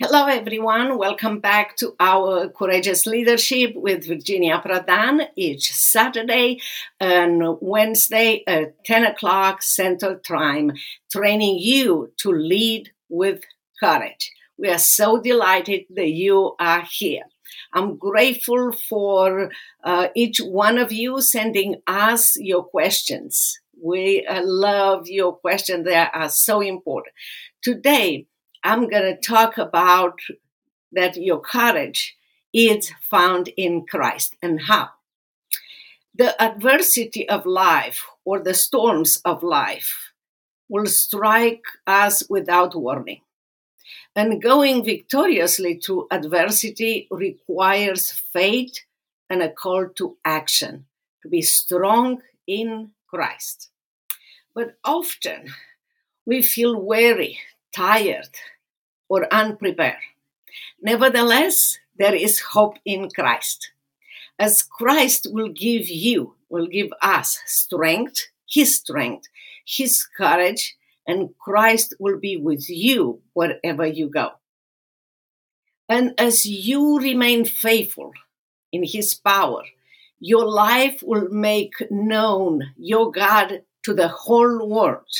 Hello, everyone. Welcome back to our Courageous Leadership with Virginia Prodan each Saturday and Wednesday at 10 o'clock Central Time, training you to lead with courage. We are so delighted that you are here. I'm grateful for uh, each one of you sending us your questions. We uh, love your questions, they are so important. Today, I'm going to talk about that your courage is found in Christ and how. The adversity of life or the storms of life will strike us without warning. And going victoriously through adversity requires faith and a call to action to be strong in Christ. But often we feel weary, tired, or unprepared. Nevertheless, there is hope in Christ. As Christ will give you, will give us strength, His strength, His courage, and Christ will be with you wherever you go. And as you remain faithful in His power, your life will make known your God to the whole world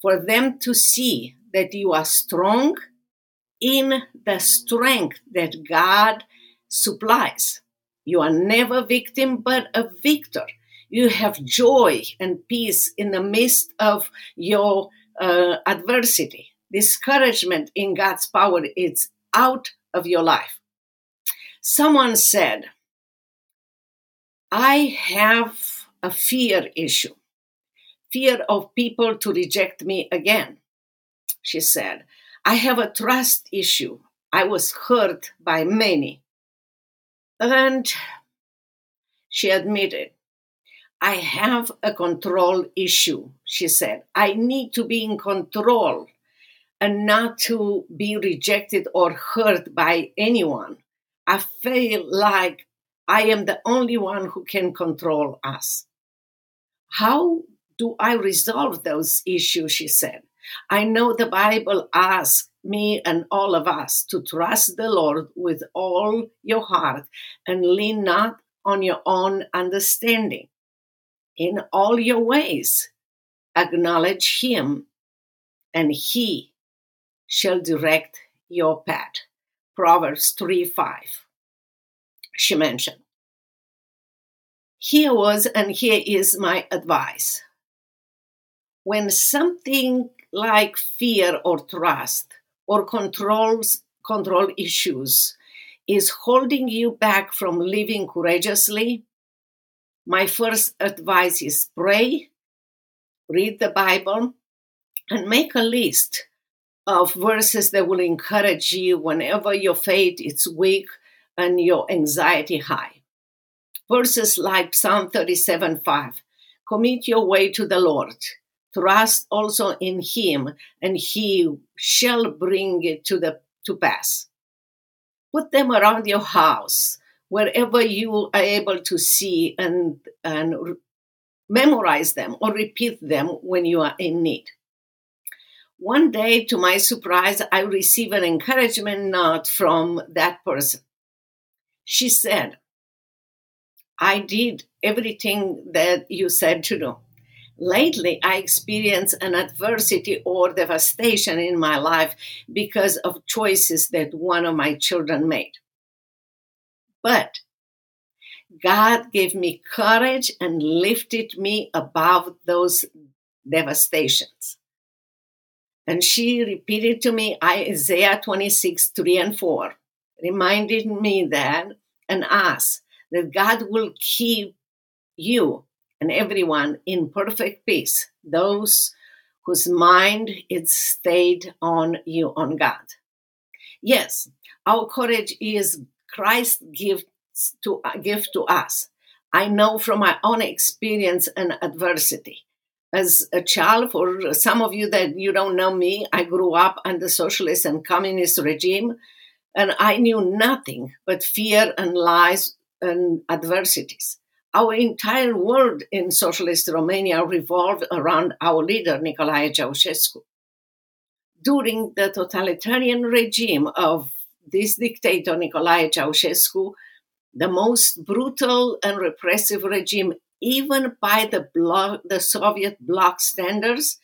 for them to see that you are strong in the strength that God supplies. You are never victim, but a victor. You have joy and peace in the midst of your uh, adversity. Discouragement in God's power is out of your life. Someone said, I have a fear issue, fear of people to reject me again. She said, I have a trust issue. I was hurt by many. And she admitted, I have a control issue, she said. I need to be in control and not to be rejected or hurt by anyone. I feel like I am the only one who can control us. How do I resolve those issues? She said. I know the Bible asks me and all of us to trust the Lord with all your heart and lean not on your own understanding. In all your ways, acknowledge Him, and He shall direct your path. Proverbs 3 5. She mentioned. Here was and here is my advice. When something like fear or trust or controls control issues is holding you back from living courageously, my first advice is pray, read the Bible, and make a list of verses that will encourage you whenever your faith is weak and your anxiety high. Verses like Psalm 37 5 Commit your way to the Lord trust also in him and he shall bring it to the to pass. Put them around your house wherever you are able to see and and memorize them or repeat them when you are in need. One day to my surprise i received an encouragement note from that person. She said i did everything that you said to do Lately, I experience an adversity or devastation in my life because of choices that one of my children made. But God gave me courage and lifted me above those devastations. And she repeated to me Isaiah 26, 3 and 4, reminded me that and asked that God will keep you and everyone in perfect peace, those whose mind is stayed on you, on God. Yes, our courage is Christ's gift to, gift to us. I know from my own experience and adversity. As a child, for some of you that you don't know me, I grew up under socialist and communist regime, and I knew nothing but fear and lies and adversities. Our entire world in socialist Romania revolved around our leader, Nicolae Ceausescu. During the totalitarian regime of this dictator, Nicolae Ceausescu, the most brutal and repressive regime, even by the, the Soviet bloc standards,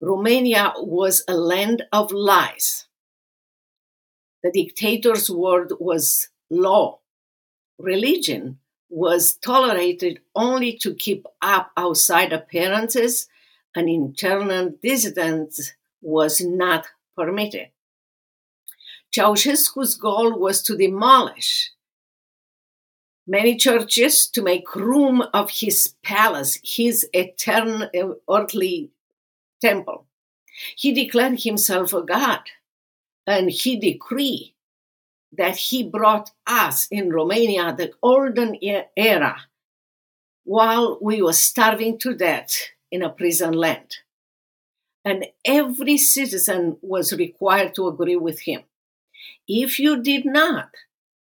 Romania was a land of lies. The dictator's word was law. Religion was tolerated only to keep up outside appearances, and internal dissidence was not permitted. Ceausescu's goal was to demolish many churches to make room of his palace, his eternal earthly temple. He declared himself a god, and he decreed that he brought us in Romania the golden era while we were starving to death in a prison land. And every citizen was required to agree with him. If you did not,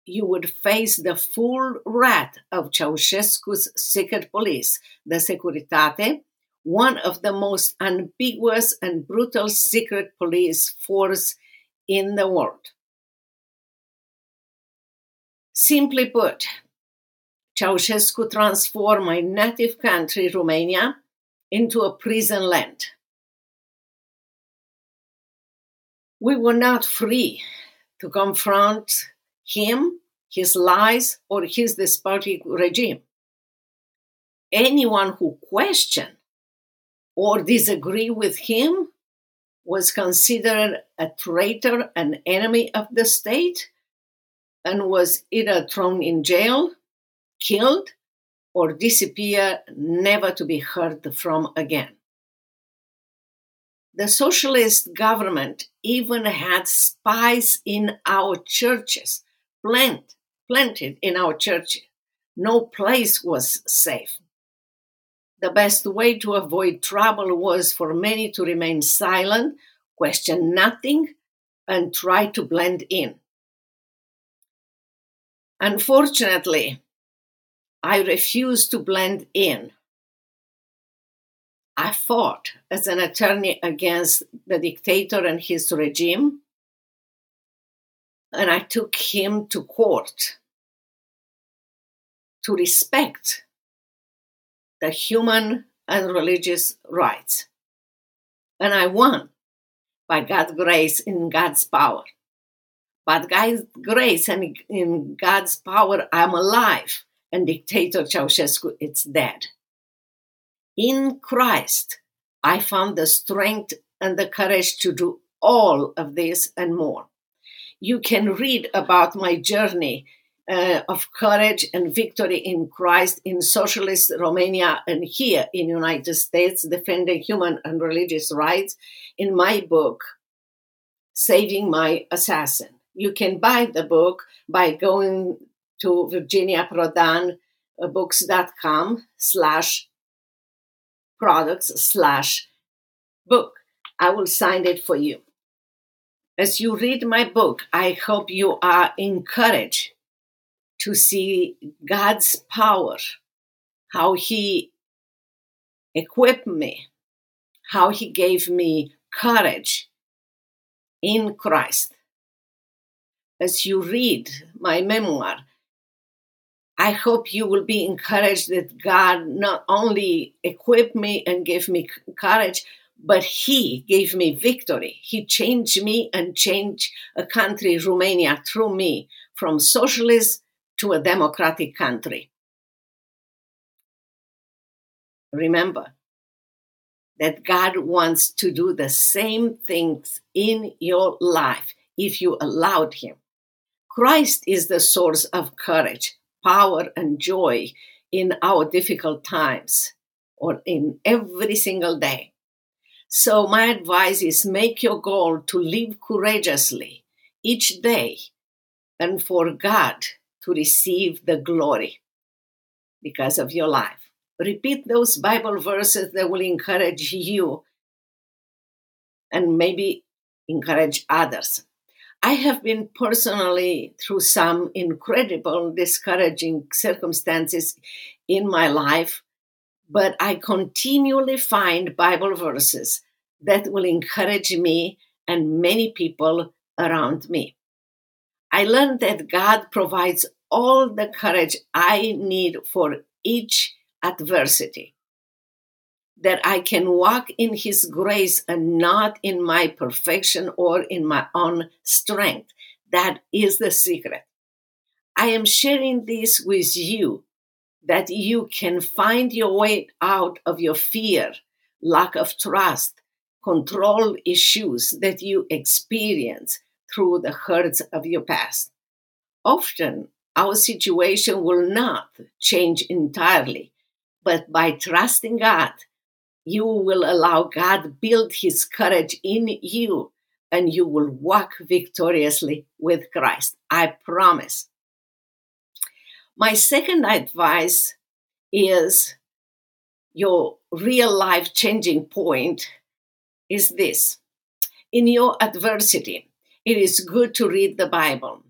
you would face the full wrath of Ceausescu's secret police, the Securitate, one of the most ambiguous and brutal secret police force in the world. Simply put, Ceausescu transformed my native country, Romania, into a prison land. We were not free to confront him, his lies, or his despotic regime. Anyone who questioned or disagreed with him was considered a traitor, an enemy of the state, and was either thrown in jail, killed, or disappear, never to be heard from again. The socialist government even had spies in our churches, plant, planted in our churches. No place was safe. The best way to avoid trouble was for many to remain silent, question nothing, and try to blend in. Unfortunately, I refused to blend in. I fought as an attorney against the dictator and his regime, and I took him to court to respect the human and religious rights. And I won by God's grace in God's power. But God's grace and in God's power, I'm alive, and dictator Ceausescu is dead. In Christ, I found the strength and the courage to do all of this and more. You can read about my journey uh, of courage and victory in Christ in socialist Romania and here in United States defending human and religious rights in my book Saving My Assassin you can buy the book by going to virginiaprodanbooks.com uh, slash products slash book. I will sign it for you. As you read my book, I hope you are encouraged to see God's power, how He equipped me, how He gave me courage in Christ as you read my memoir, I hope you will be encouraged that God not only equipped me and gave me courage, but He gave me victory. He changed me and changed a country, Romania, through me from socialist to a democratic country. Remember that God wants to do the same things in your life if you allowed Him. Christ is the source of courage, power, and joy in our difficult times or in every single day. So, my advice is make your goal to live courageously each day and for God to receive the glory because of your life. Repeat those Bible verses that will encourage you and maybe encourage others. I have been personally through some incredible, discouraging circumstances in my life, but I continually find Bible verses that will encourage me and many people around me. I learned that God provides all the courage I need for each adversity. That I can walk in His grace and not in my perfection or in my own strength. That is the secret. I am sharing this with you that you can find your way out of your fear, lack of trust, control issues that you experience through the hurts of your past. Often, our situation will not change entirely, but by trusting God, you will allow God build his courage in you and you will walk victoriously with Christ. I promise. My second advice is your real life changing point is this. In your adversity, it is good to read the Bible,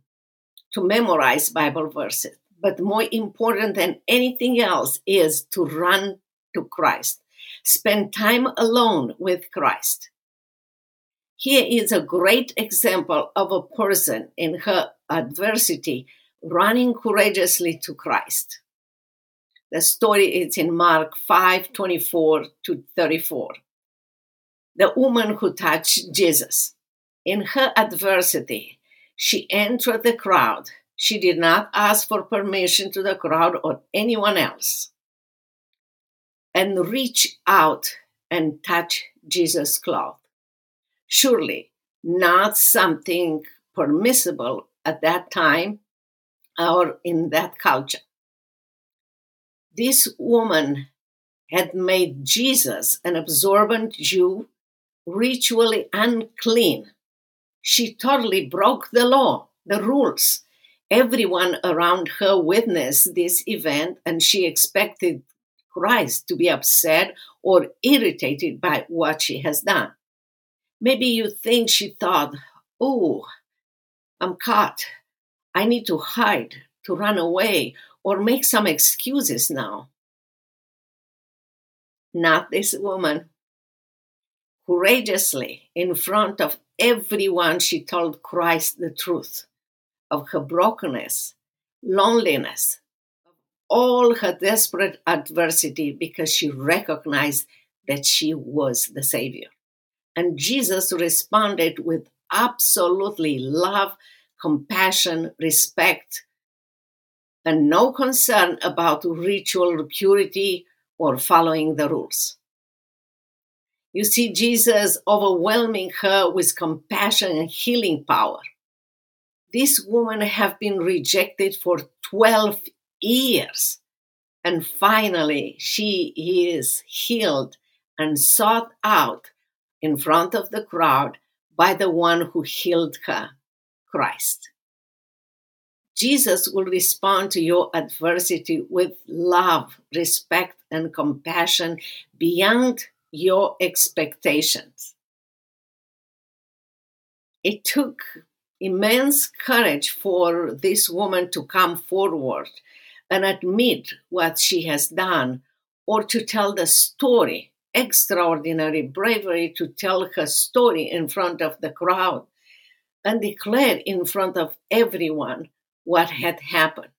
to memorize Bible verses, but more important than anything else is to run to Christ. Spend time alone with Christ. Here is a great example of a person in her adversity running courageously to Christ. The story is in Mark 5 24 to 34. The woman who touched Jesus. In her adversity, she entered the crowd. She did not ask for permission to the crowd or anyone else and reach out and touch Jesus' cloth. Surely not something permissible at that time or in that culture. This woman had made Jesus, an observant Jew, ritually unclean. She totally broke the law, the rules. Everyone around her witnessed this event, and she expected Christ to be upset or irritated by what she has done. Maybe you think she thought, oh, I'm caught. I need to hide, to run away, or make some excuses now. Not this woman. Courageously, in front of everyone, she told Christ the truth of her brokenness, loneliness, all her desperate adversity because she recognized that she was the Savior. And Jesus responded with absolutely love compassion, respect, and no concern about ritual purity or following the rules. You see Jesus overwhelming her with compassion and healing power. This woman have been rejected for 12 years and finally she is healed and sought out in front of the crowd by the one who healed her Christ. Jesus will respond to your adversity with love, respect, and compassion beyond your expectations. It took immense courage for this woman to come forward and admit what she has done or to tell the story. Extraordinary bravery to tell her story in front of the crowd and declare in front of everyone what had happened.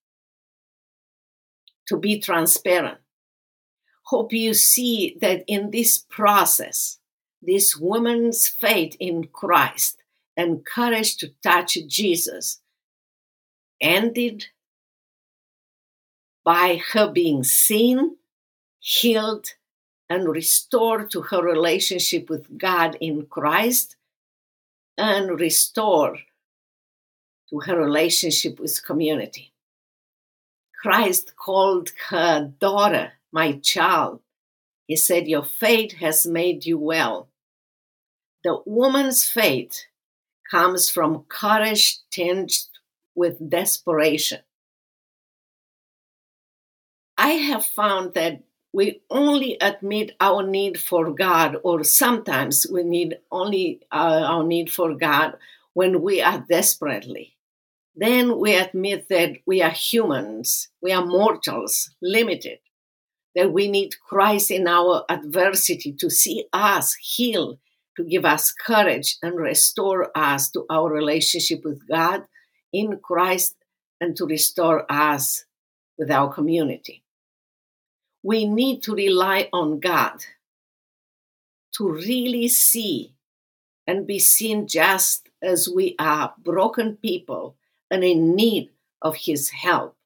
To be transparent. Hope you see that in this process, this woman's faith in Christ and courage to touch Jesus ended by her being seen, healed, and restored to her relationship with God in Christ and restored to her relationship with community. Christ called her daughter, my child. He said, Your faith has made you well. The woman's faith comes from courage tinged with desperation. I have found that we only admit our need for God, or sometimes we need only uh, our need for God when we are desperately. Then we admit that we are humans, we are mortals, limited, that we need Christ in our adversity to see us heal, to give us courage and restore us to our relationship with God in Christ and to restore us with our community. We need to rely on God to really see and be seen just as we are broken people and in need of His help.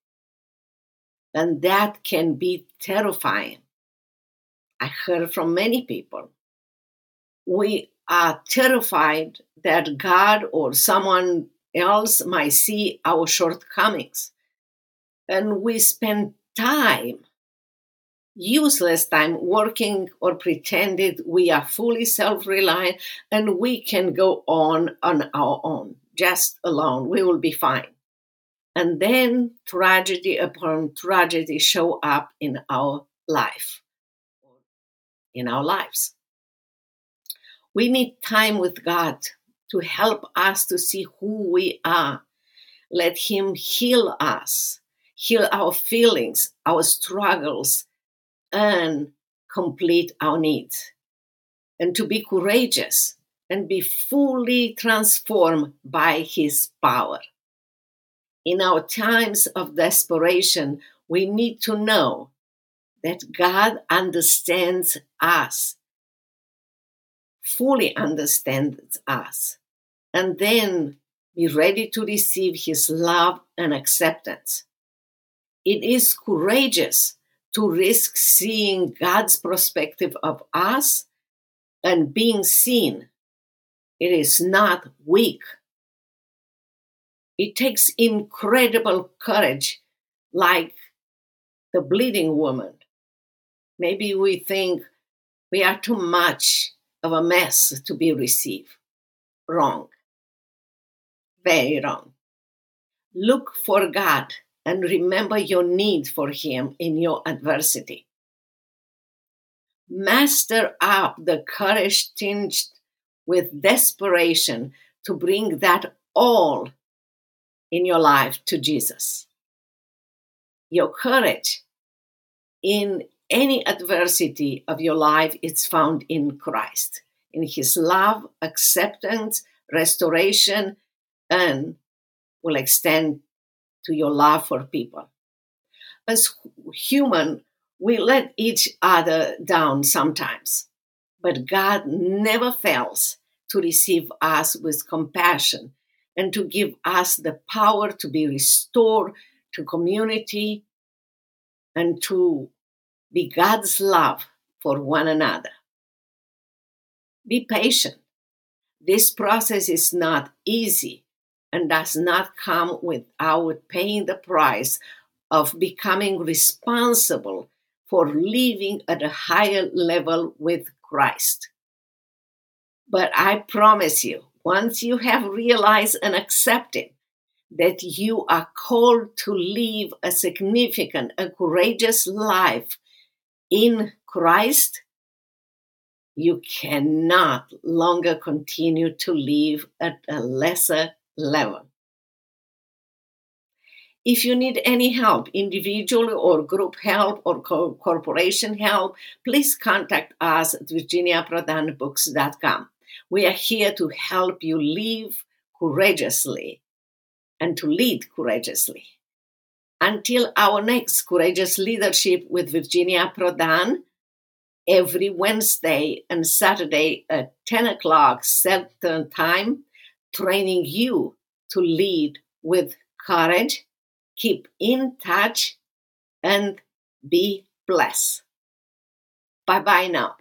And that can be terrifying. I heard from many people. We are terrified that God or someone else might see our shortcomings. And we spend time, useless time, working or pretending we are fully self reliant and we can go on on our own, just alone. We will be fine. And then tragedy upon tragedy show up in our life, in our lives. We need time with God to help us to see who we are. Let Him heal us, heal our feelings, our struggles, and complete our needs. And to be courageous and be fully transformed by His power. In our times of desperation, we need to know that God understands us, fully understands us, and then be ready to receive His love and acceptance. It is courageous to risk seeing God's perspective of us and being seen. It is not weak it takes incredible courage, like the bleeding woman. Maybe we think we are too much of a mess to be received. Wrong. Very wrong. Look for God and remember your need for Him in your adversity. Master up the courage tinged with desperation to bring that all in your life to Jesus. Your courage in any adversity of your life is found in Christ, in His love, acceptance, restoration, and will extend to your love for people. As human, we let each other down sometimes, but God never fails to receive us with compassion and to give us the power to be restored to community and to be God's love for one another. Be patient. This process is not easy and does not come without paying the price of becoming responsible for living at a higher level with Christ. But I promise you, once you have realized and accepted that you are called to live a significant, a courageous life in Christ, you cannot longer continue to live at a lesser level. If you need any help, individual or group help or co- corporation help, please contact us at virginiaprodanbooks.com. We are here to help you live courageously and to lead courageously. Until our next Courageous Leadership with Virginia Prodan, every Wednesday and Saturday at 10 o'clock Central Time, training you to lead with courage, keep in touch, and be blessed. Bye bye now.